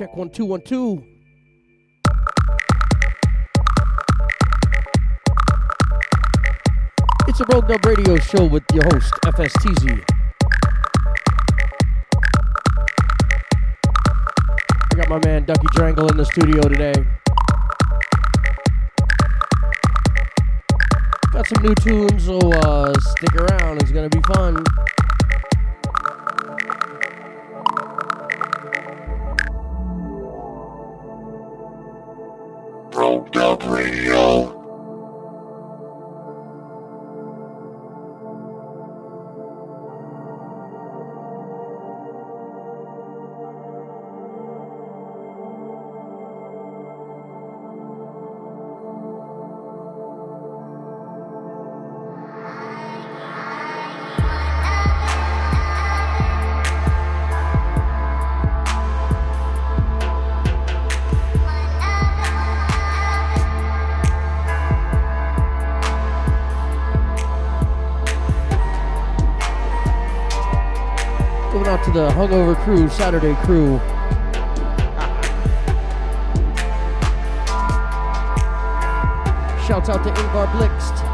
Check, one, two, one, two. It's a Rogue Dub Radio show with your host, FSTZ. I got my man Ducky Drangle in the studio today. Got some new tunes, so uh, stick around. It's gonna be fun. Fucked Radio. Hungover Crew, Saturday Crew. Shouts out to Ingvar Blixt.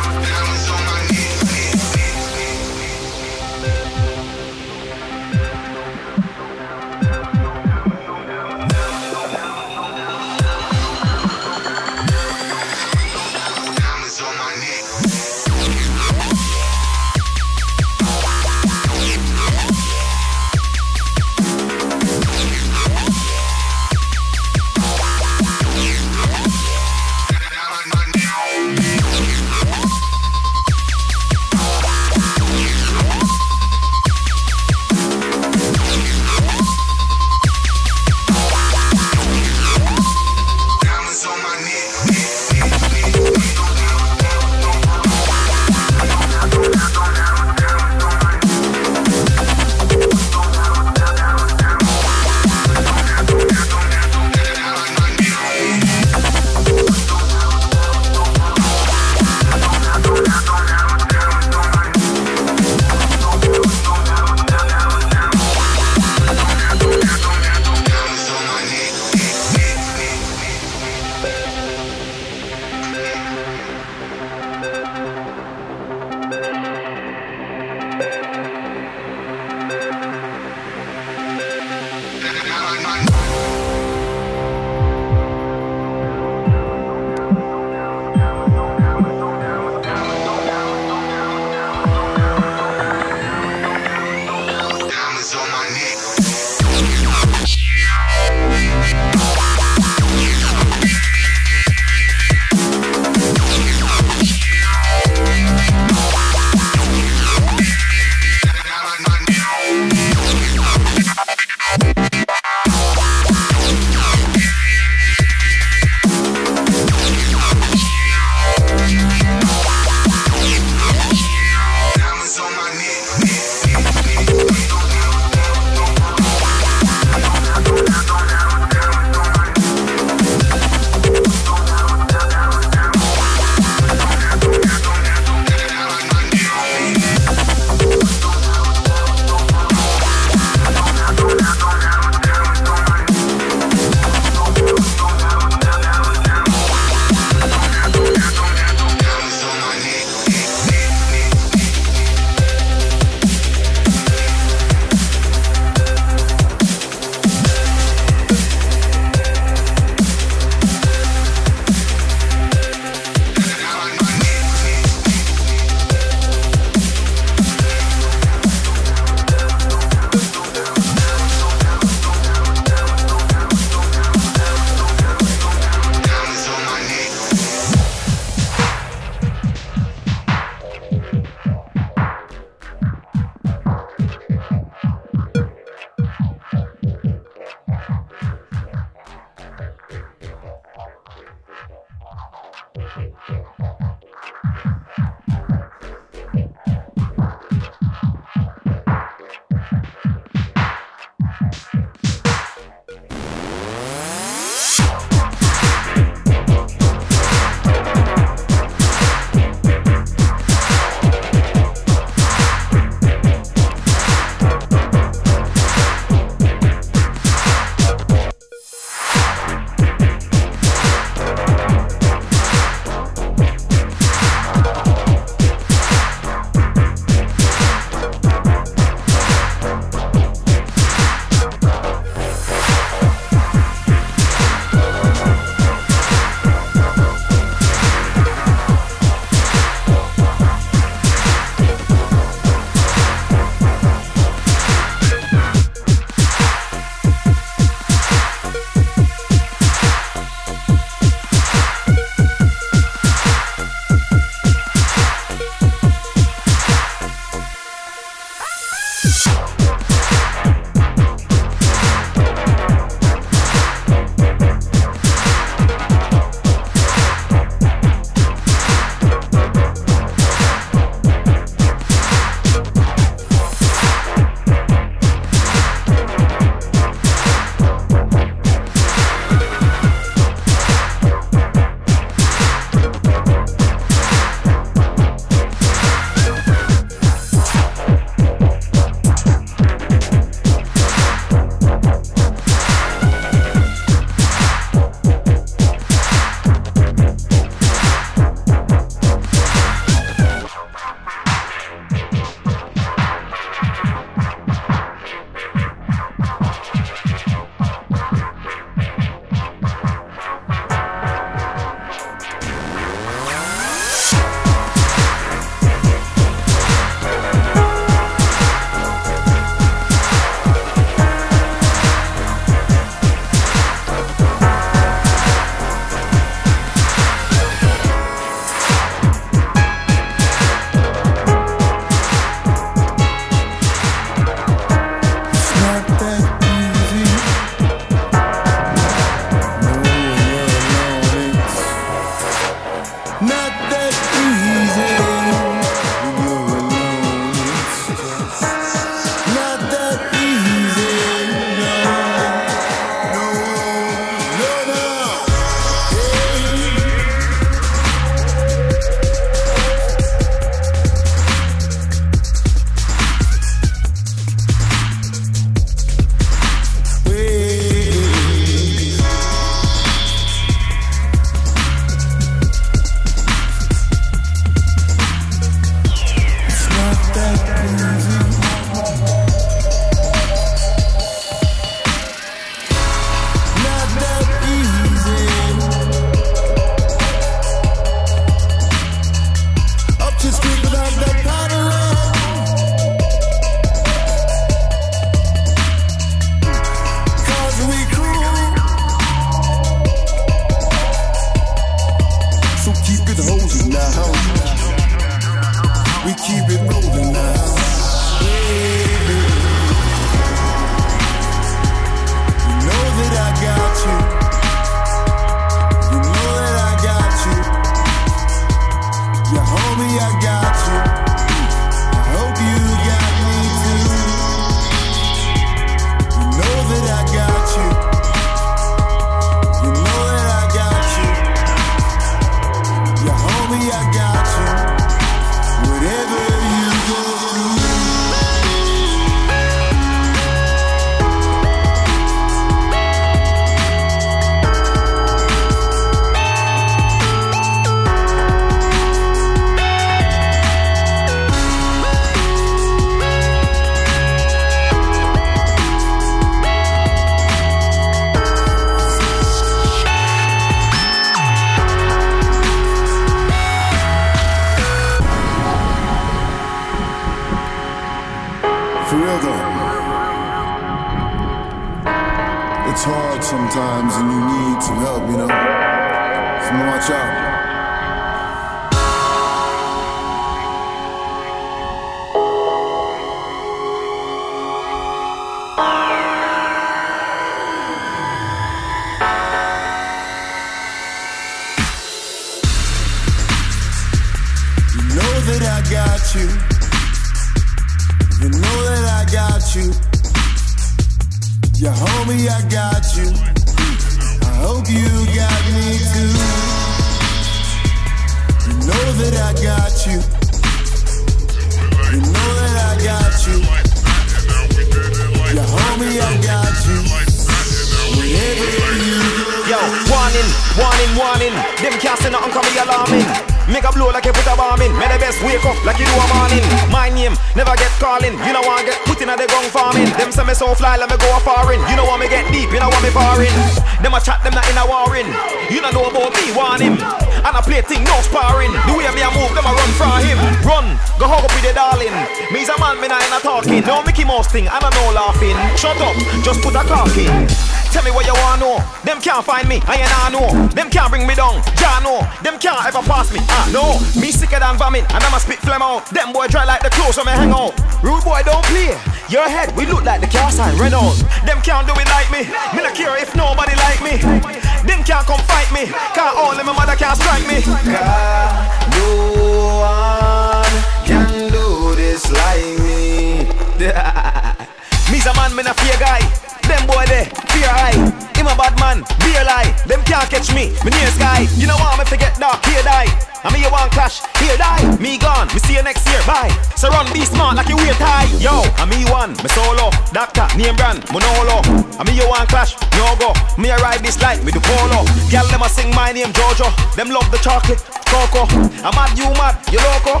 Them love the chocolate, cocoa. I'm mad, you mad, you loco.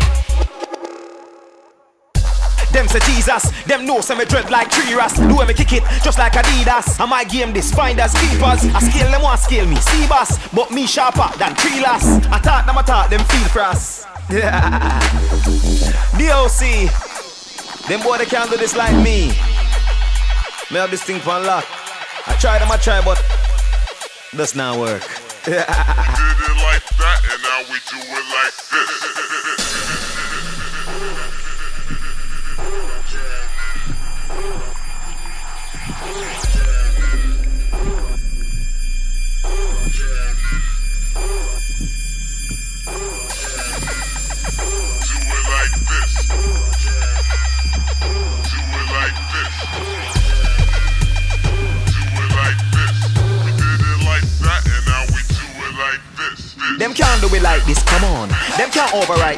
Them say Jesus, them know say me dread like tree ras. Do me kick it just like Adidas. I might game this finders keepers. I scale them want scale me, see boss, but me sharper than tree lass. I thought them I thought them feel for us. Yeah. DOC, them boy they can't do this like me. Me have this thing for lock. I try them, I try, but does not work. did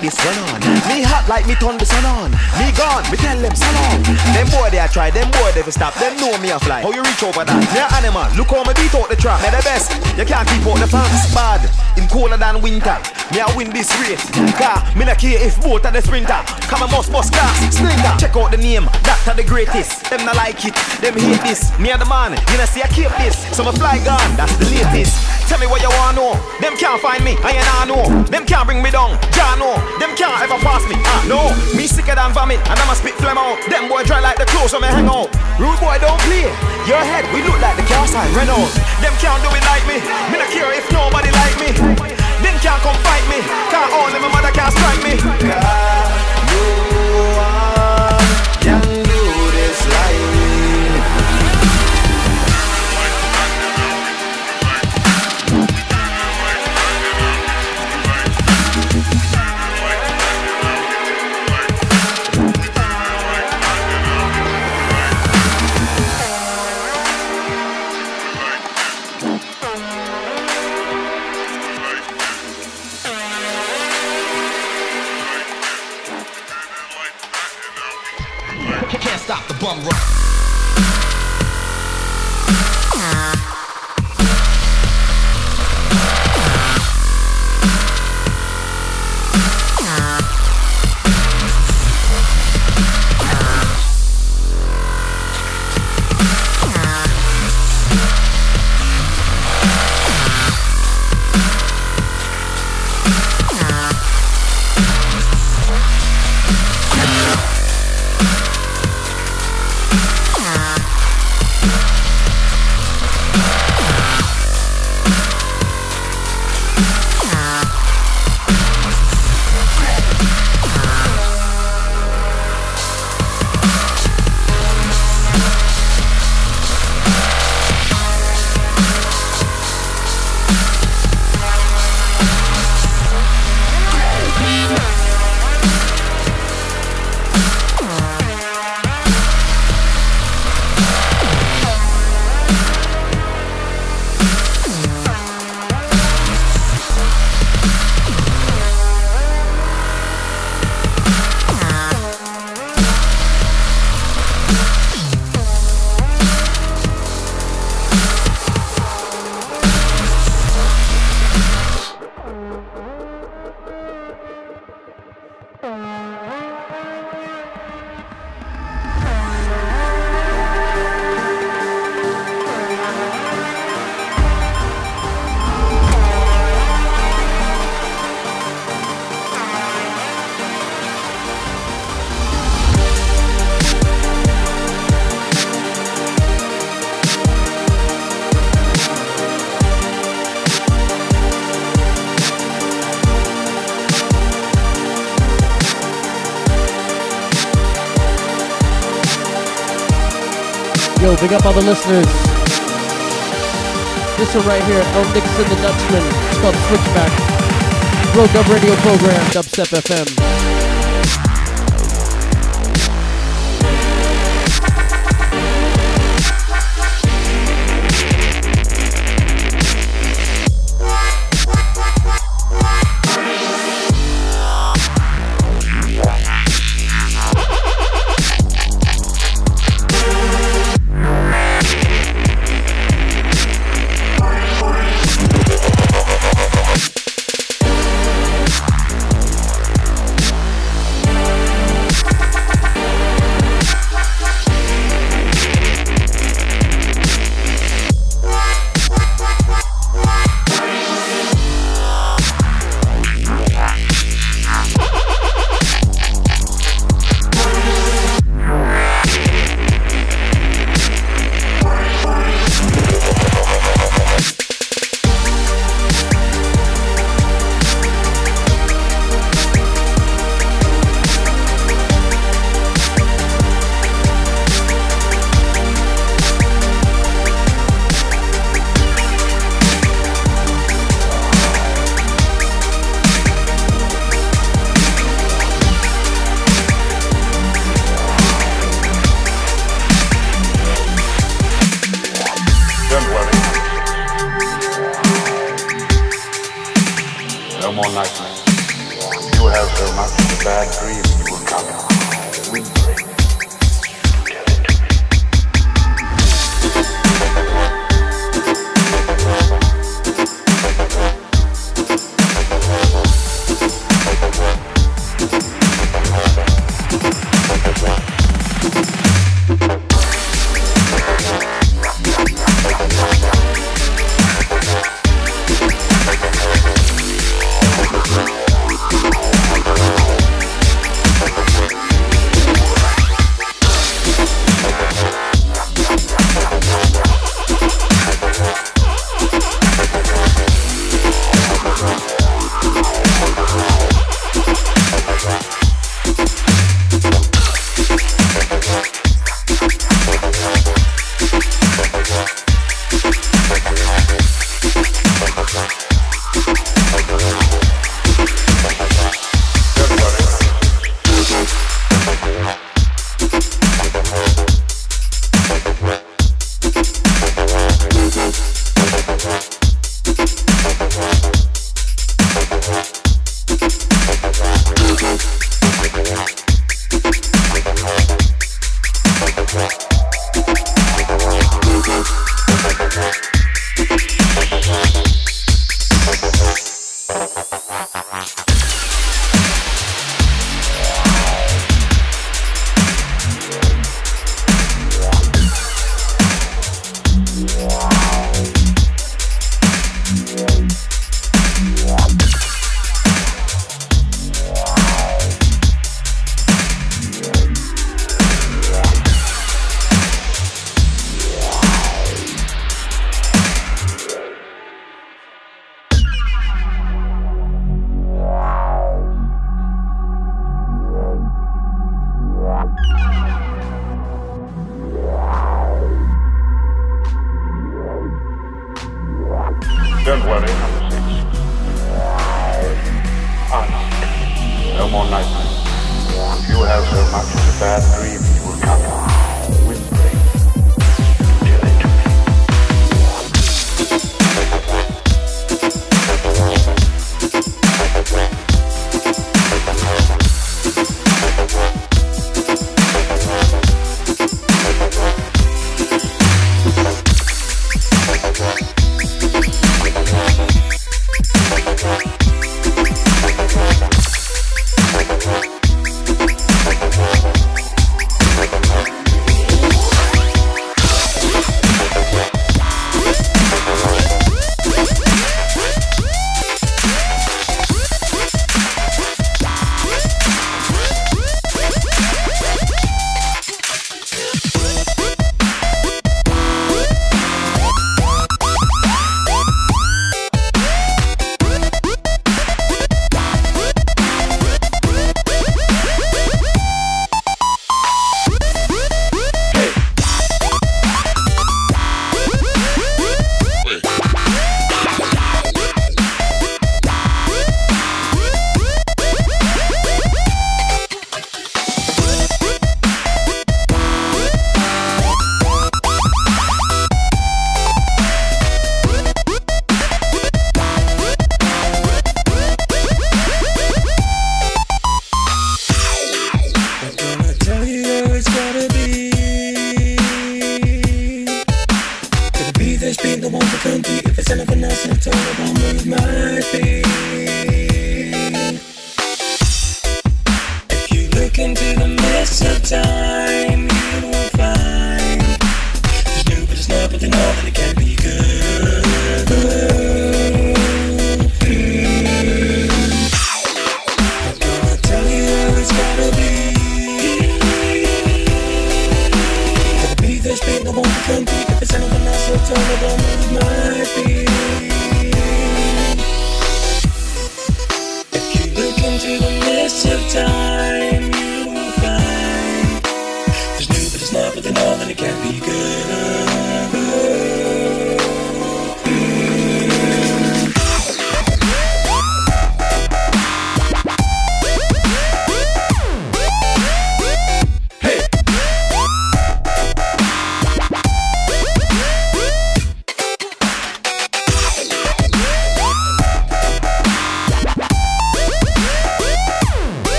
can't this, run on. Me hot like me turn the sun on. Me gone, me tell them long. Them boy they try, them boy they stop. Them know me a fly. How you reach over that? Me animal, look how me beat out the trap. Me the best, you can't keep out the fans. Bad, in colder than winter. Me a win this race. Car, me not care if both are the sprinter. Come a must bust class, sprinter. Check out the name, Doctor the greatest. Them not like it, them hate this. Me a the man, you know see I keep this. So my fly gone, that's the latest. Tell me what you wanna know. Them can't find me, I ain't I know. Them can't bring me down, Jah know. Them can't ever pass me, ah no. Me sicker than vomit, and I'ma spit phlegm out. Them boy dry like the clothes when me hang out. Rude boy don't play. Your head, we look like the car sign Renault. Them can't do it like me. Me not care if nobody like me. Them can't come fight me. Can't all them, my mother can't strike me. no I'm right. The listeners. This one right here, El Nixon the Dutchman. It's called Switchback. Rogue Dub Radio Program, Dubstep FM. Don't number six. Honest. No more nightmares. You have so much as a bad dream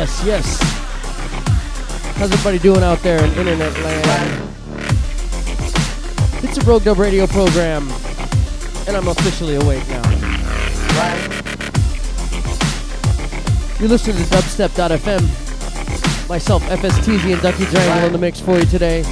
Yes, yes. How's everybody doing out there in internet land? It's a Rogue Dub Radio program, and I'm officially awake now. You're listening to dubstep.fm. Myself, FSTZ, and Ducky Drangle in the mix for you today.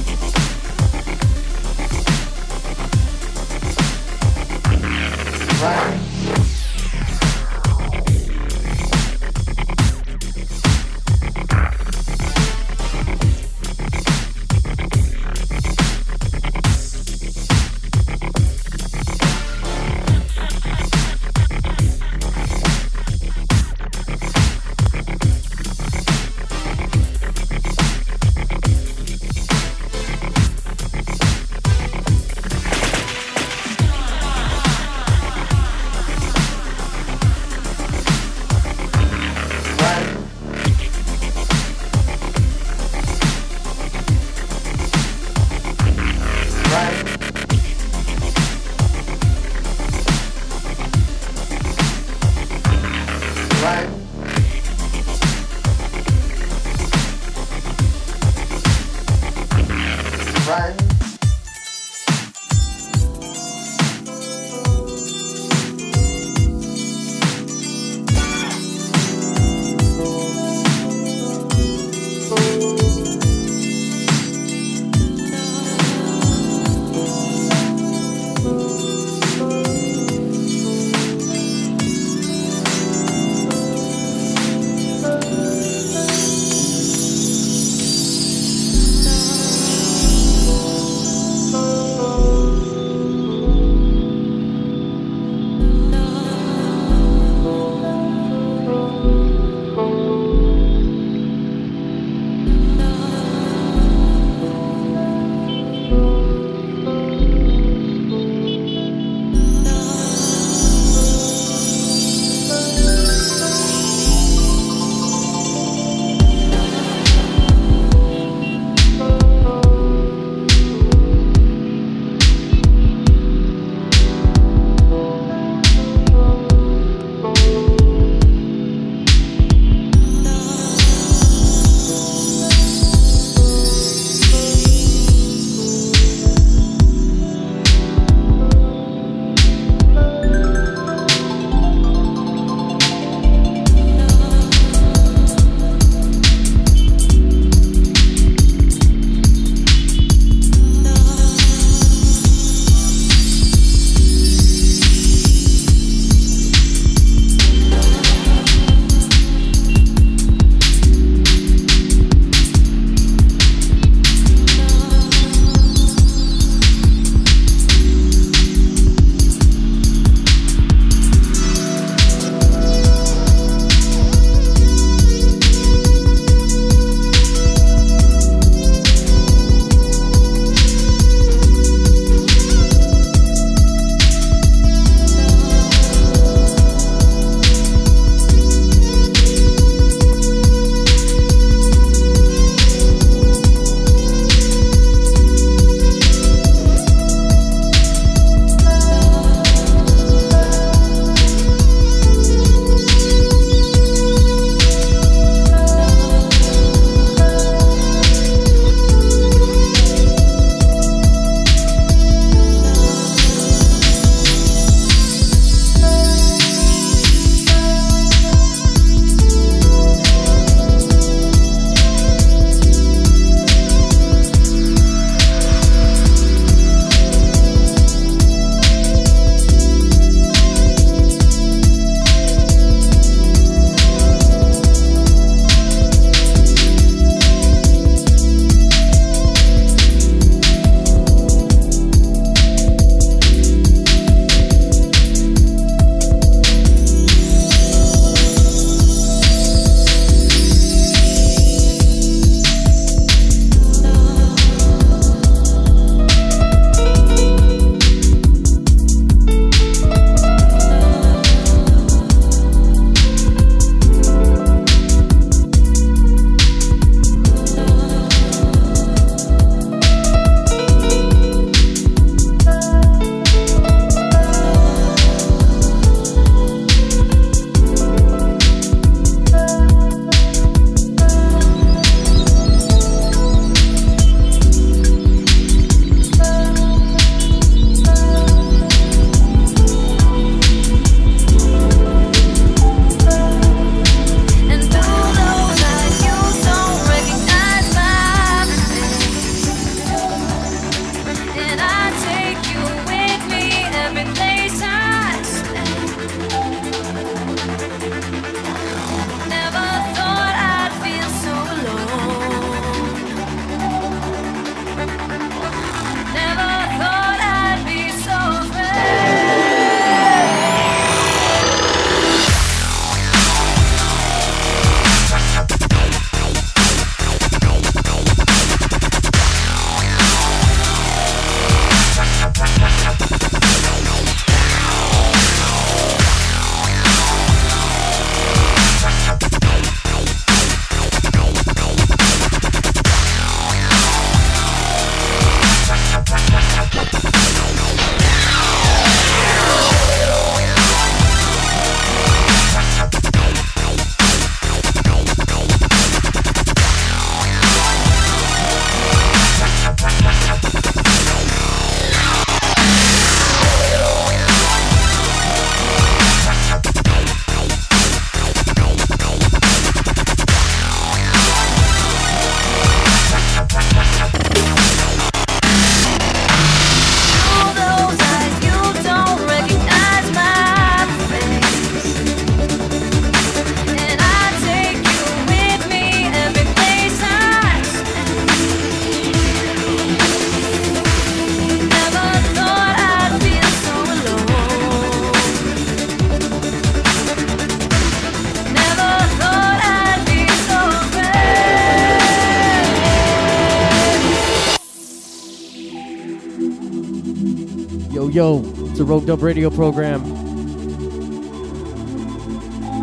Rogue Dub Radio program.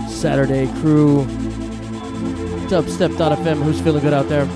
Saturday crew. Dubstep.fm, who's feeling good out there?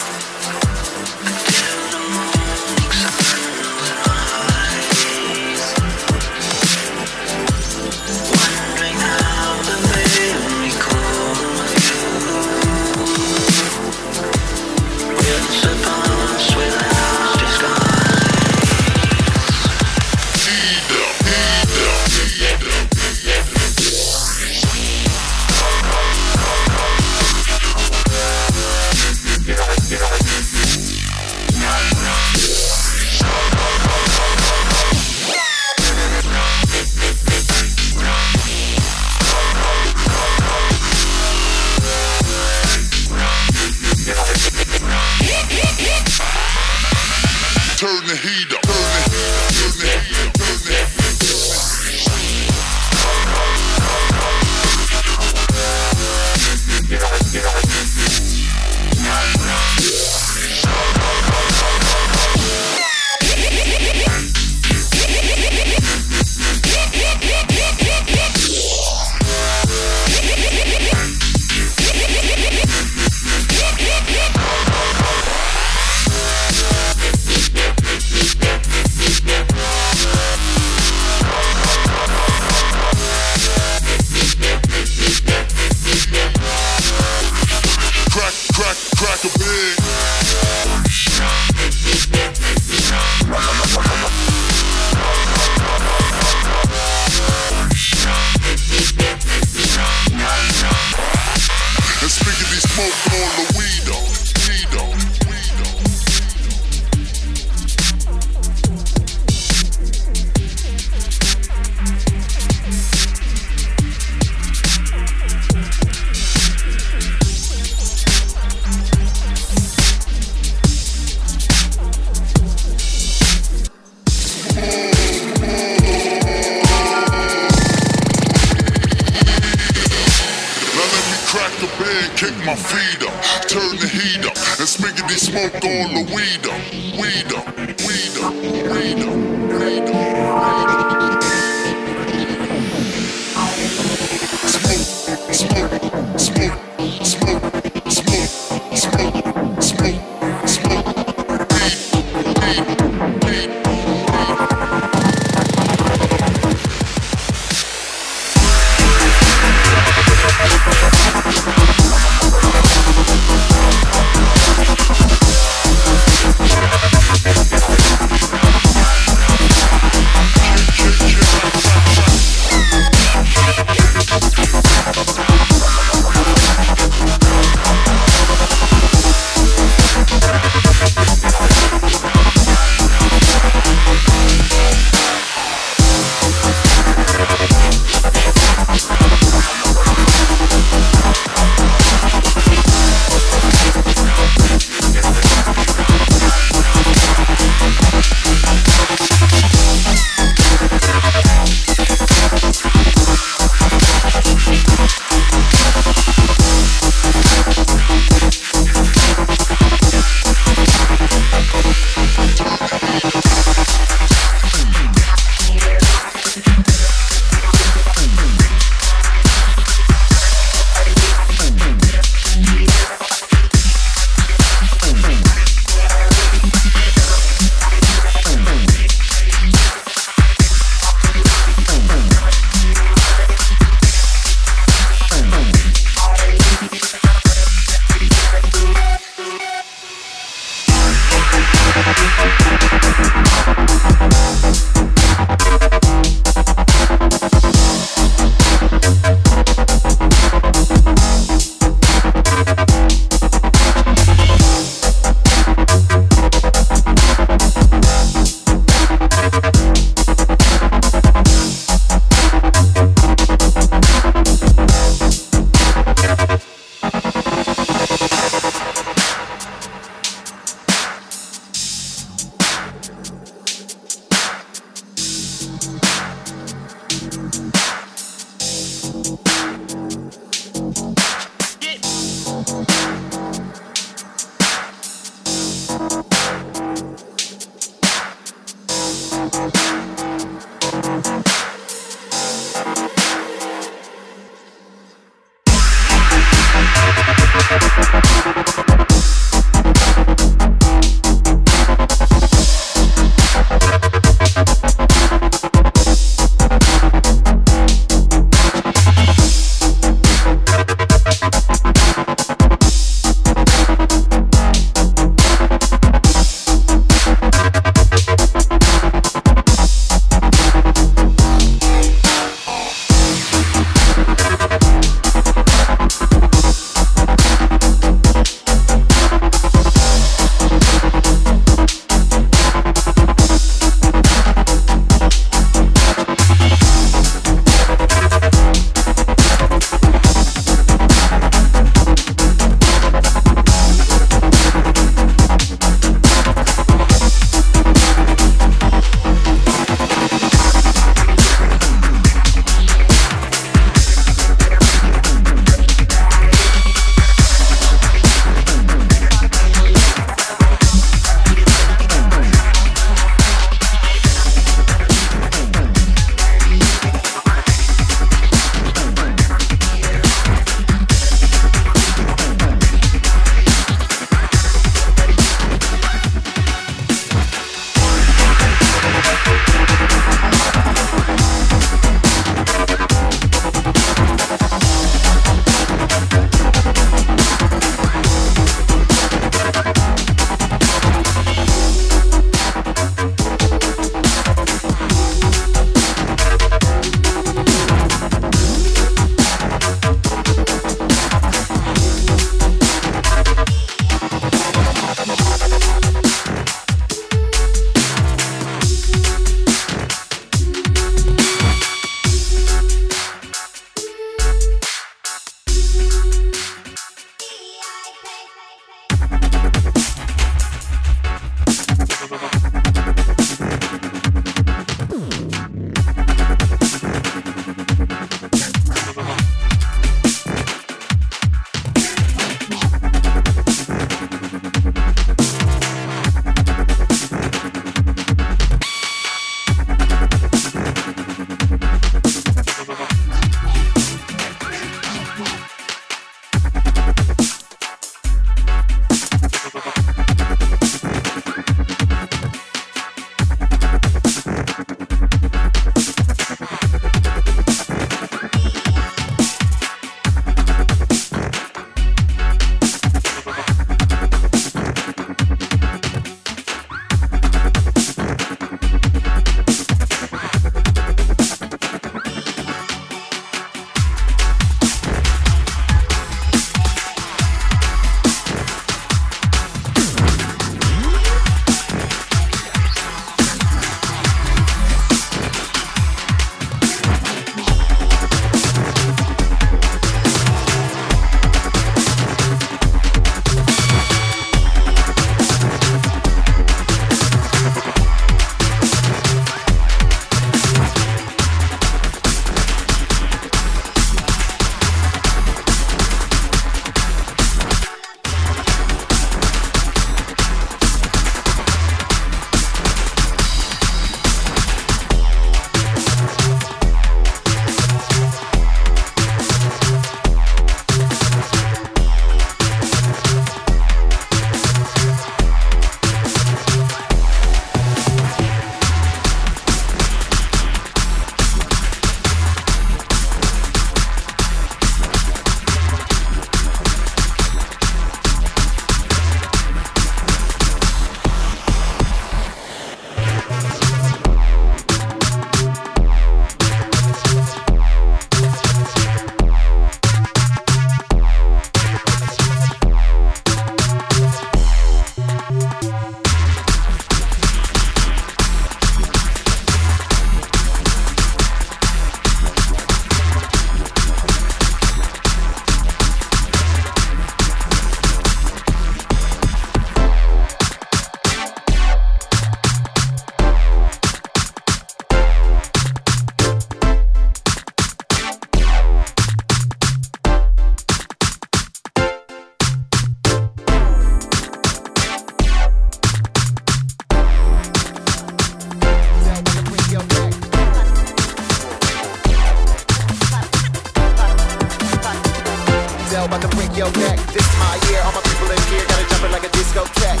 bell, about to break your neck. This my year, all my people in here gotta jump it like a discotheque.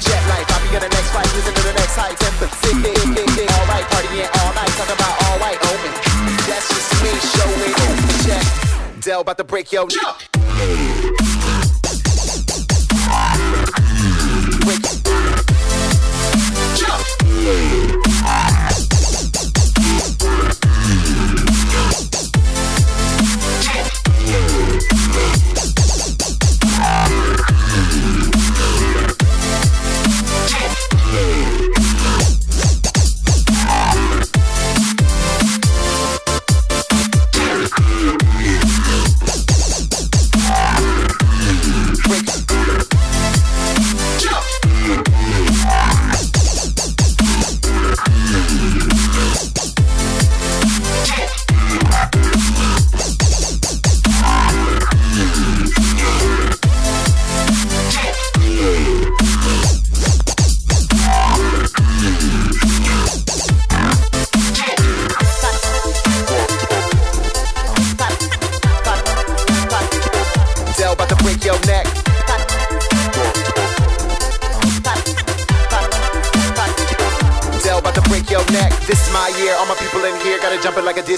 Jet life, I'll be in the next flight, listen to the next heights and All right, partying all night, talk about all white omen. That's just me showing check. Dell about to break your neck. Break. Jump.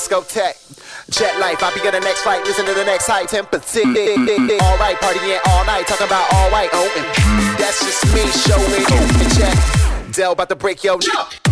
Discotheque. Jet life, I'll be on the next flight. Listen to the next high temperature. All right, partying all night, talking about all white. Oh, and that's just me showing and check. Dell about to break your break.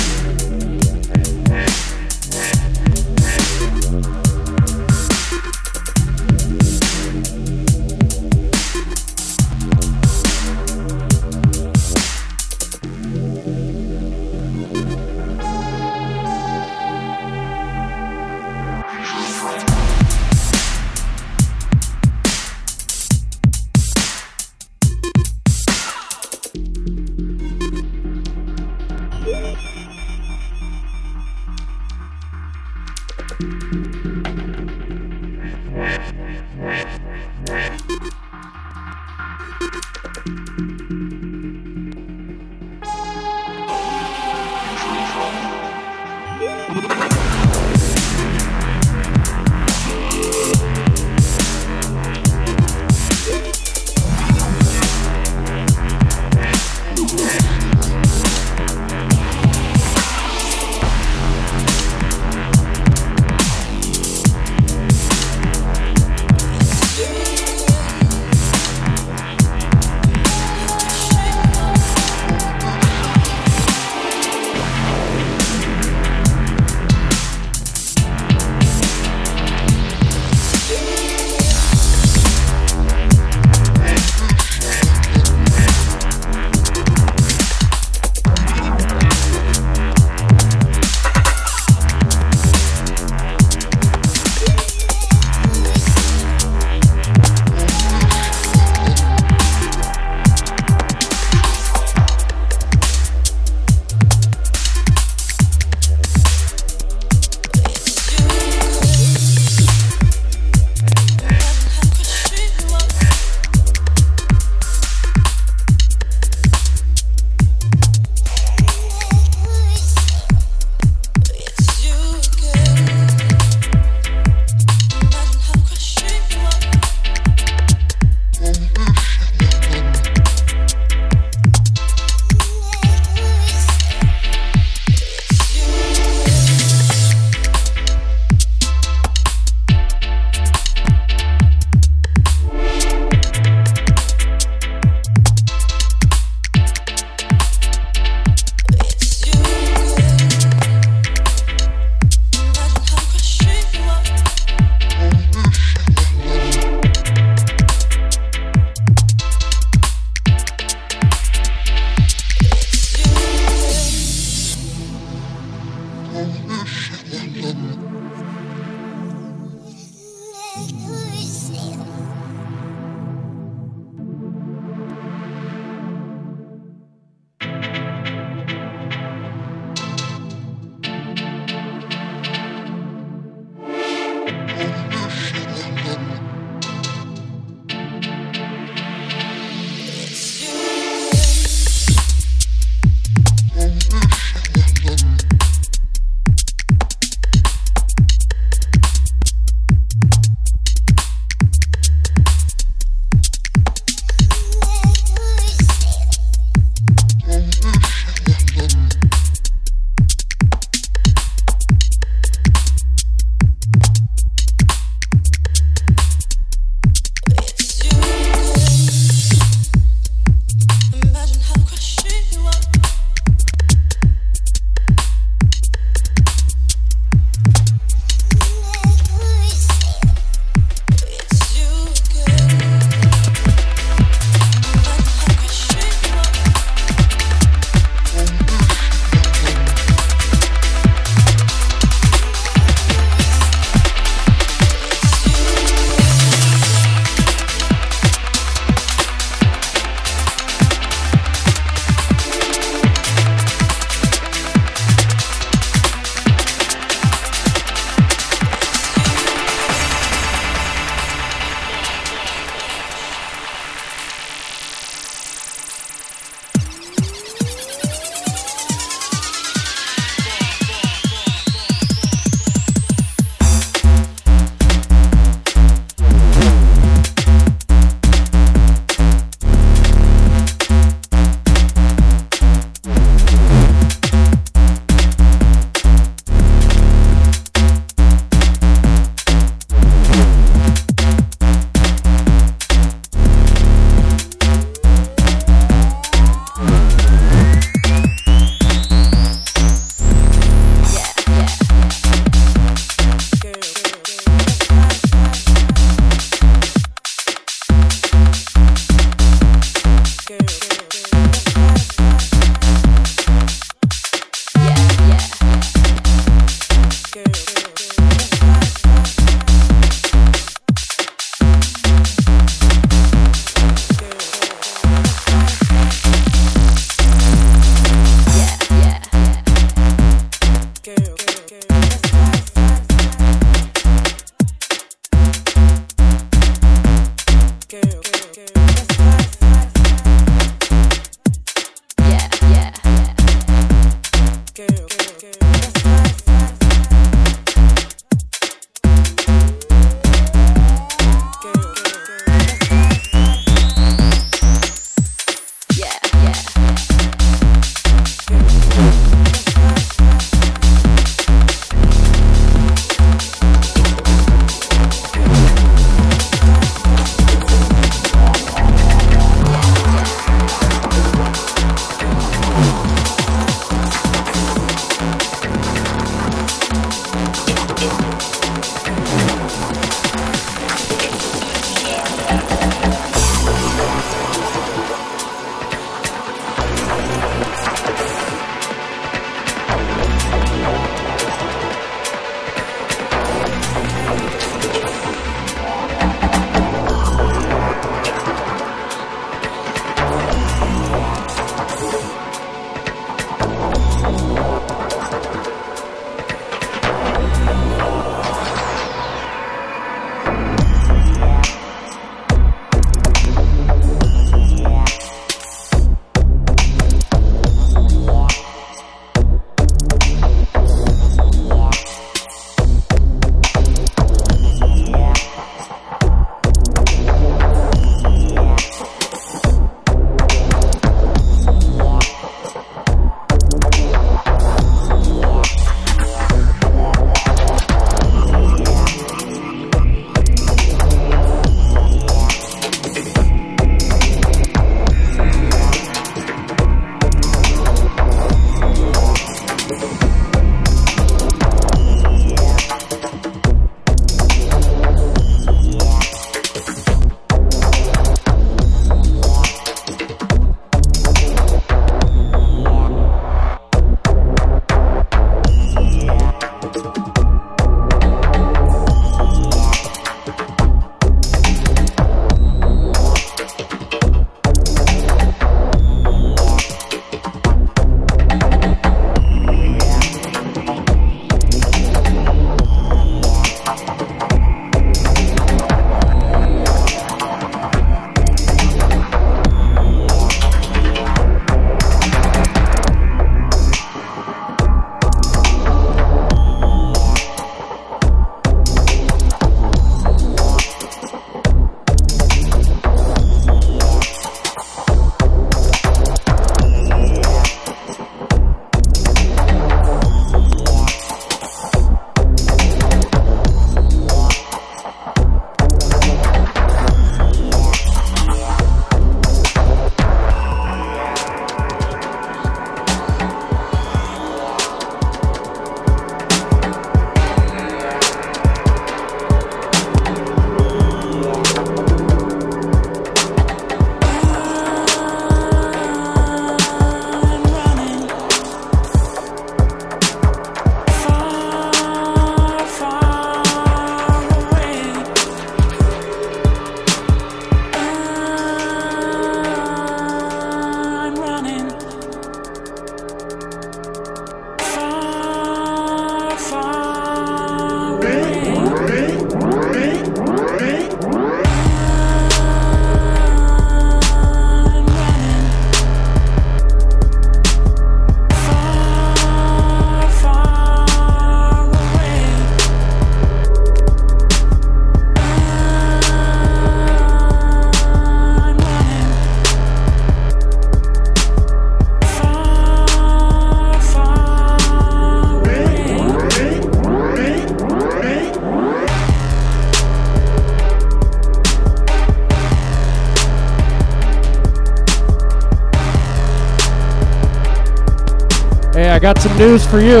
Got some news for you.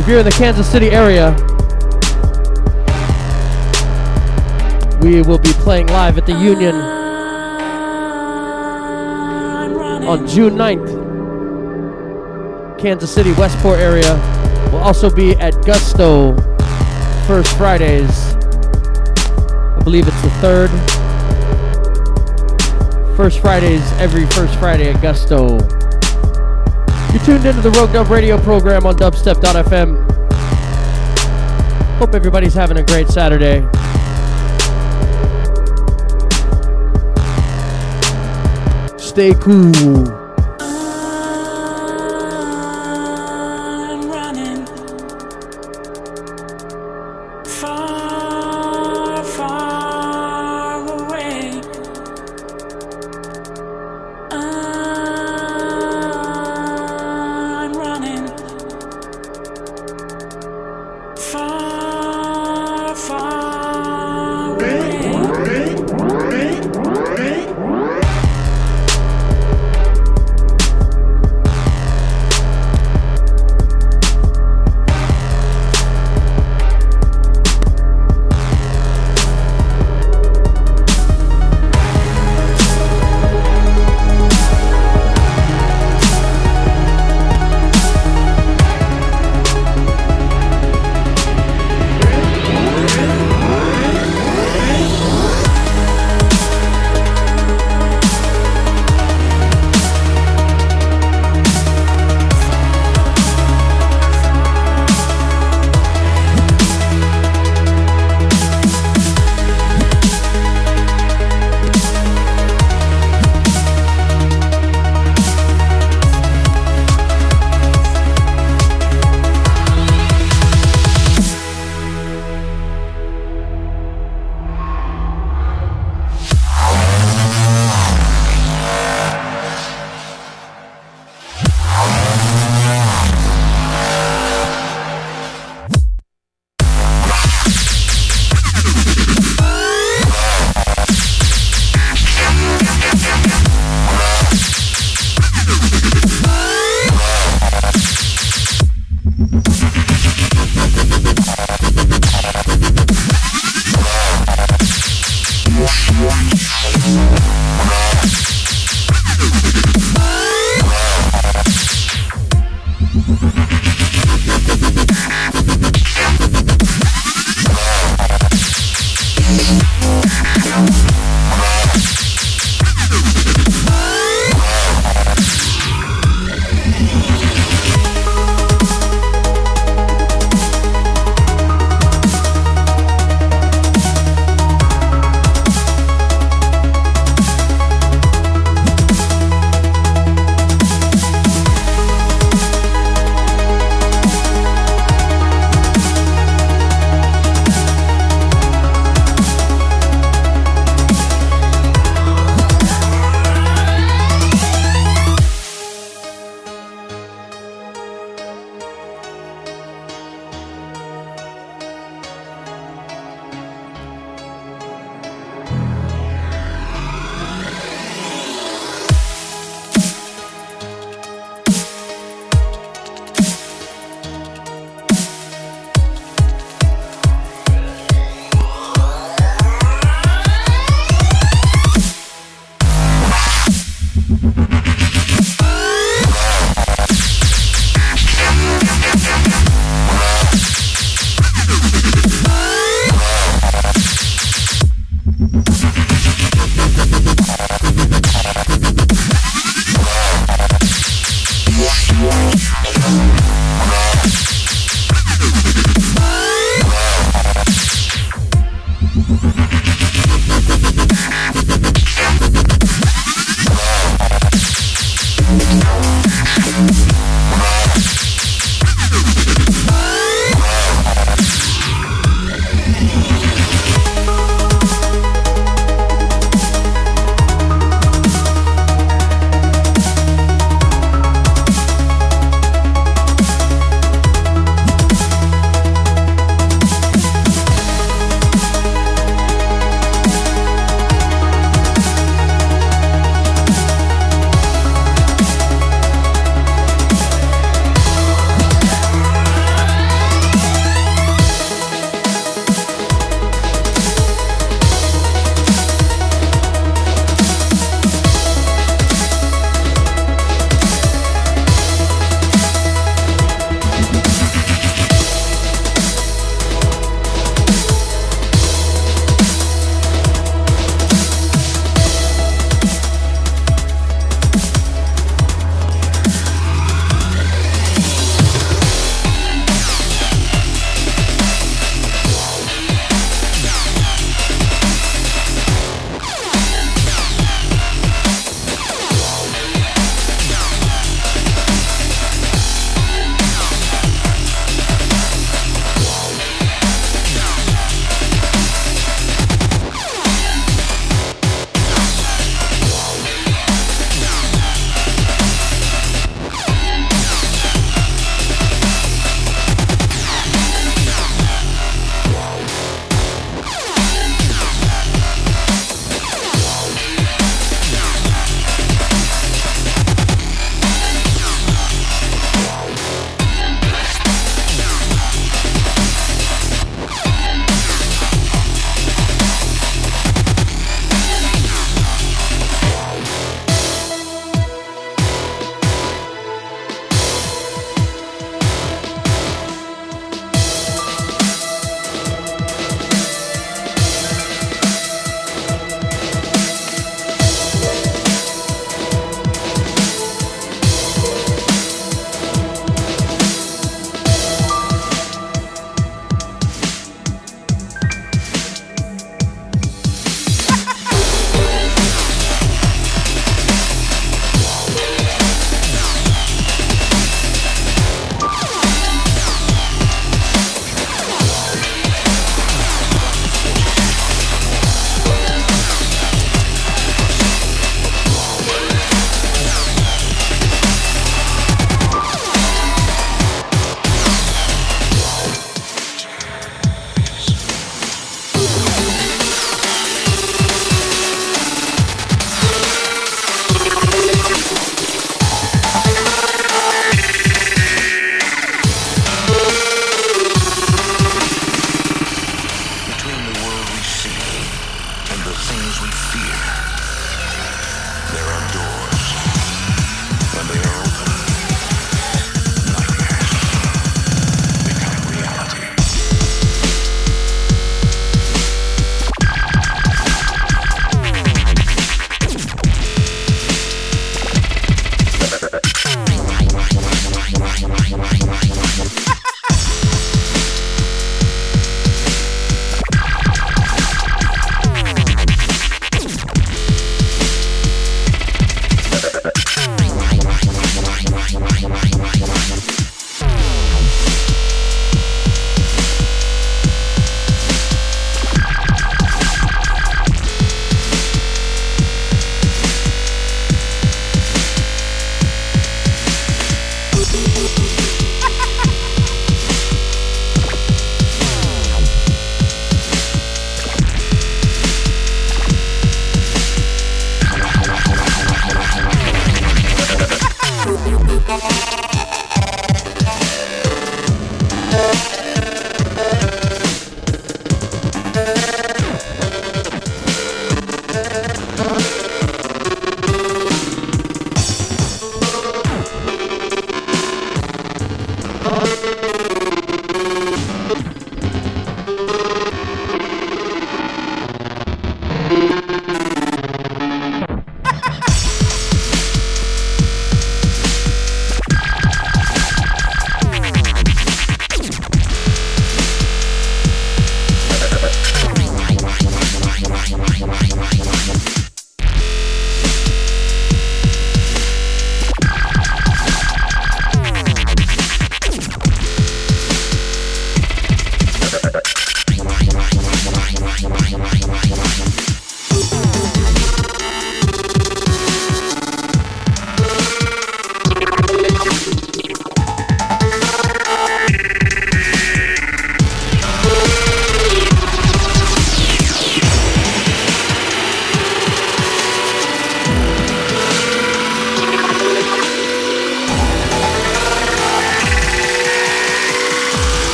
If you're in the Kansas City area, we will be playing live at the Union on June 9th. Kansas City, Westport area. We'll also be at Gusto First Fridays. I believe it's the third. First Fridays, every first Friday at Gusto. You're tuned into the Rogue Dub radio program on dubstep.fm. Hope everybody's having a great Saturday. Stay cool.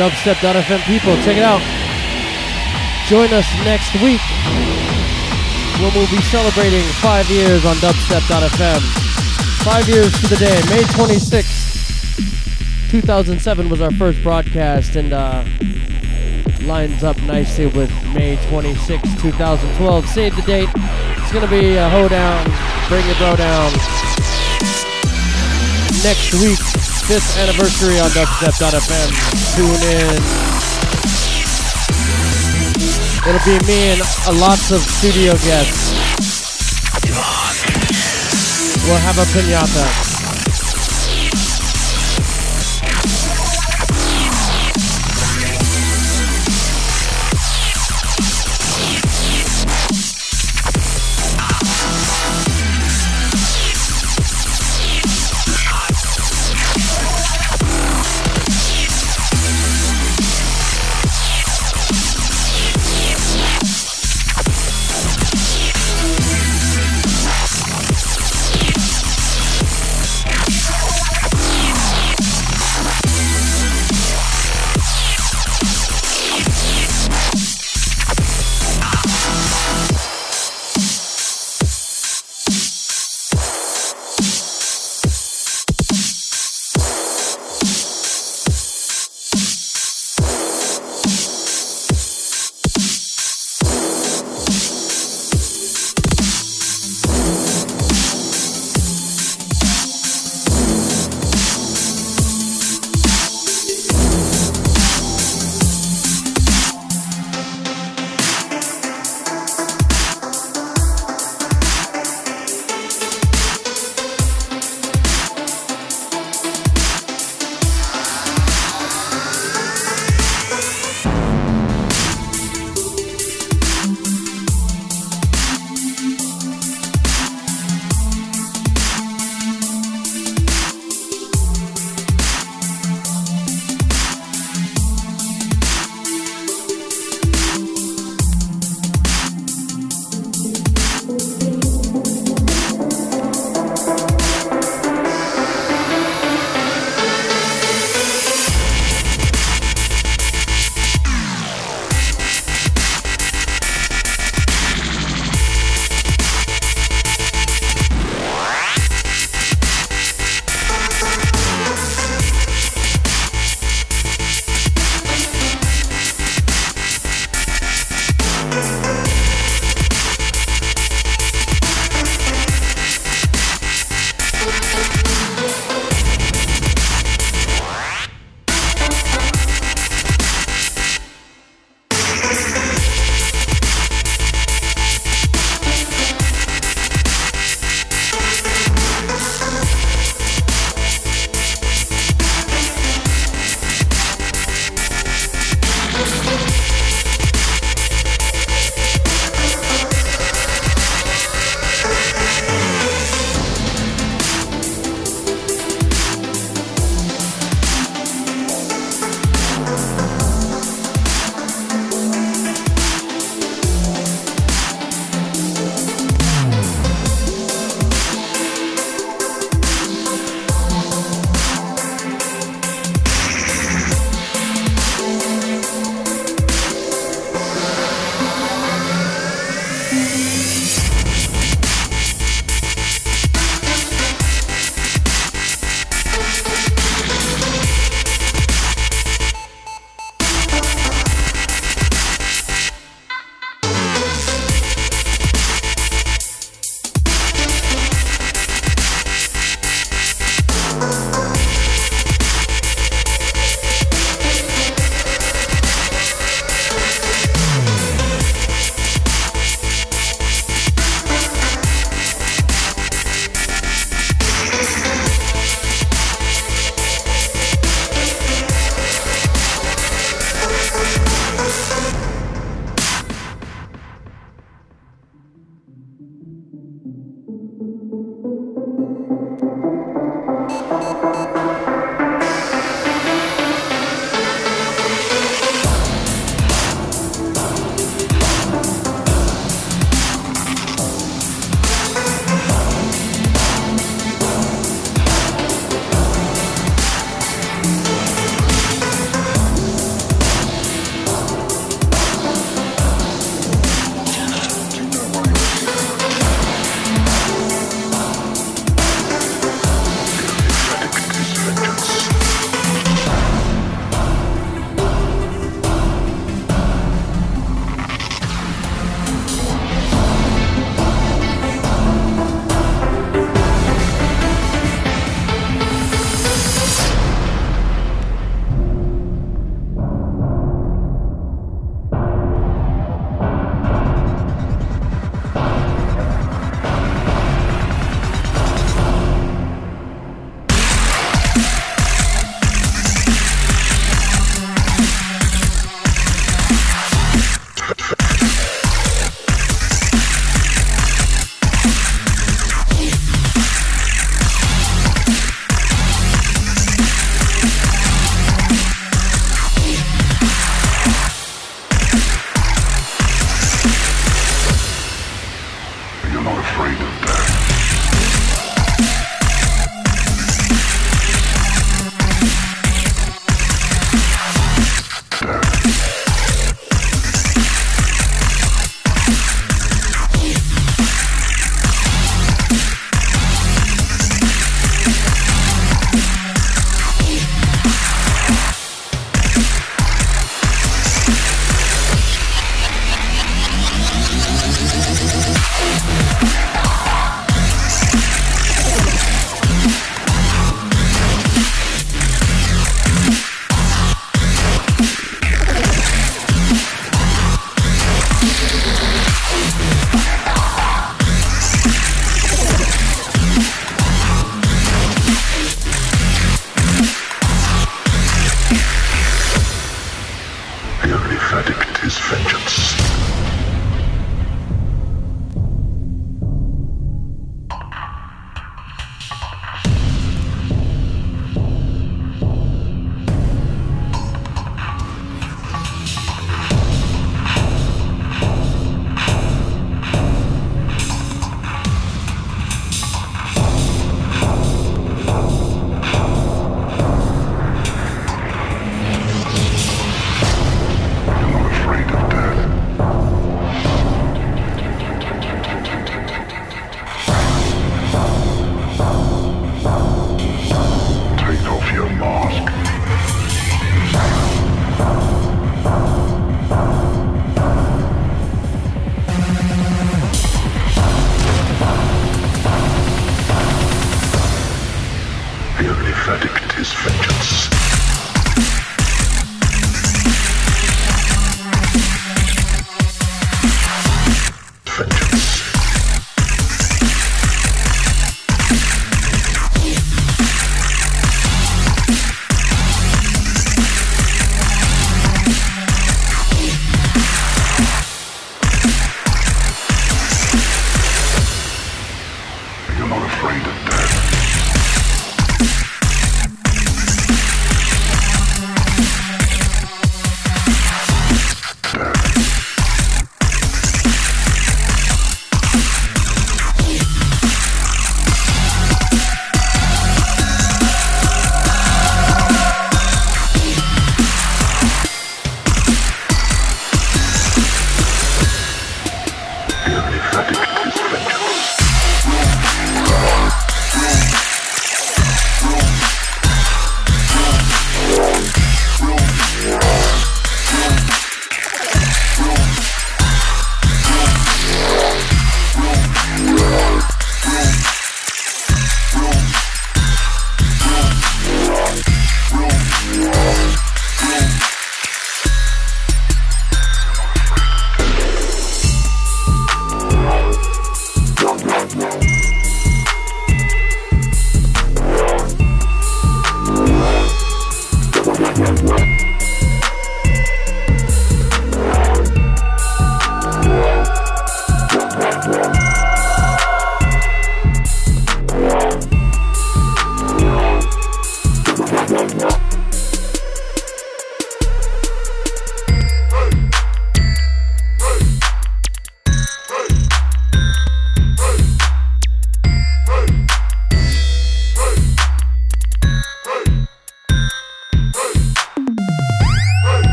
dubstep.fm people, check it out. Join us next week when we'll be celebrating five years on dubstep.fm. Five years to the day, May 26th, 2007 was our first broadcast and uh, lines up nicely with May 26, 2012. Save the date. It's going to be a hoedown, bring your bro down. Next week, fifth anniversary on dubstep.fm. Tune in. It'll be me and lots of studio guests. We'll have a pinata.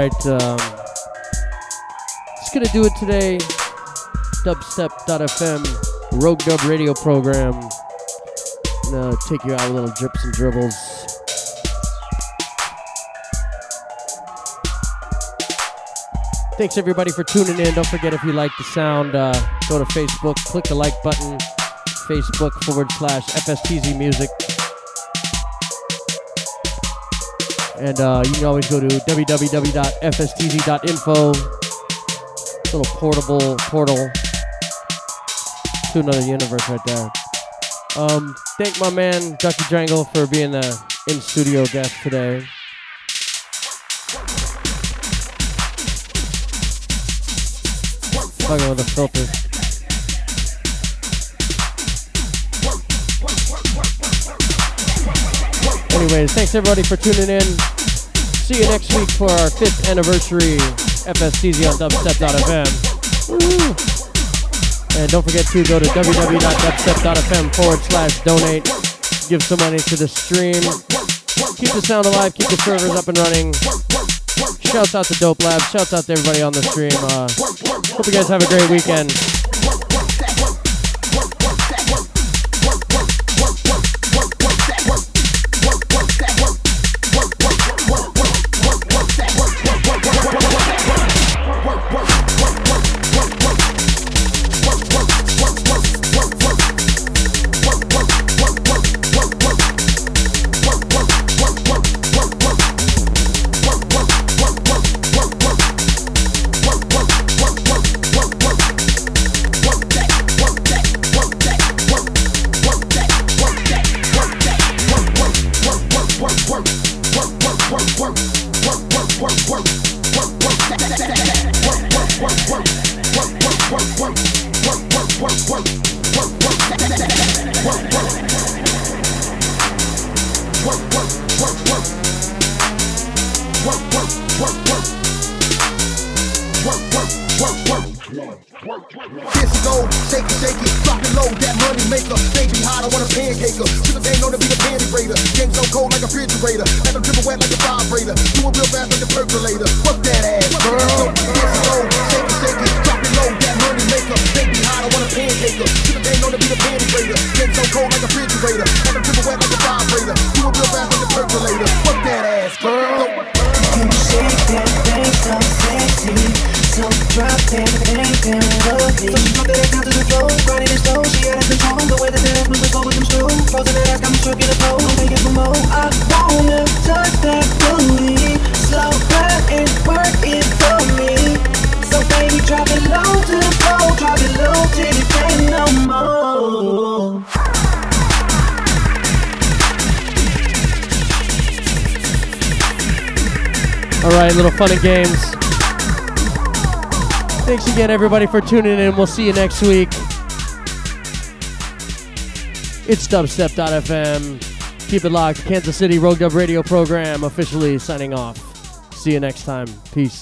Right, um, just gonna do it today. Dubstep.fm, Rogue Dub Radio program. Gonna take you out with little drips and dribbles. Thanks everybody for tuning in. Don't forget if you like the sound, uh, go to Facebook, click the like button, Facebook forward slash FSTZ Music. And uh, you can always go to www.fstz.info. Little portable portal to another universe right there. Um, thank my man Ducky Drangle for being the in studio guest today. Fucking with the filter. Anyways, thanks everybody for tuning in. See you next week for our fifth anniversary FSTZ on dubstep.fm. And don't forget to go to www.dubstep.fm forward slash donate. Give some money to the stream. Keep the sound alive, keep the servers up and running. Shouts out to Dope Lab. Shouts out to everybody on the stream. Uh, hope you guys have a great weekend. Little fun and games. Thanks again, everybody, for tuning in. We'll see you next week. It's dubstep.fm. Keep it locked. Kansas City Rogue Dub Radio program officially signing off. See you next time. Peace.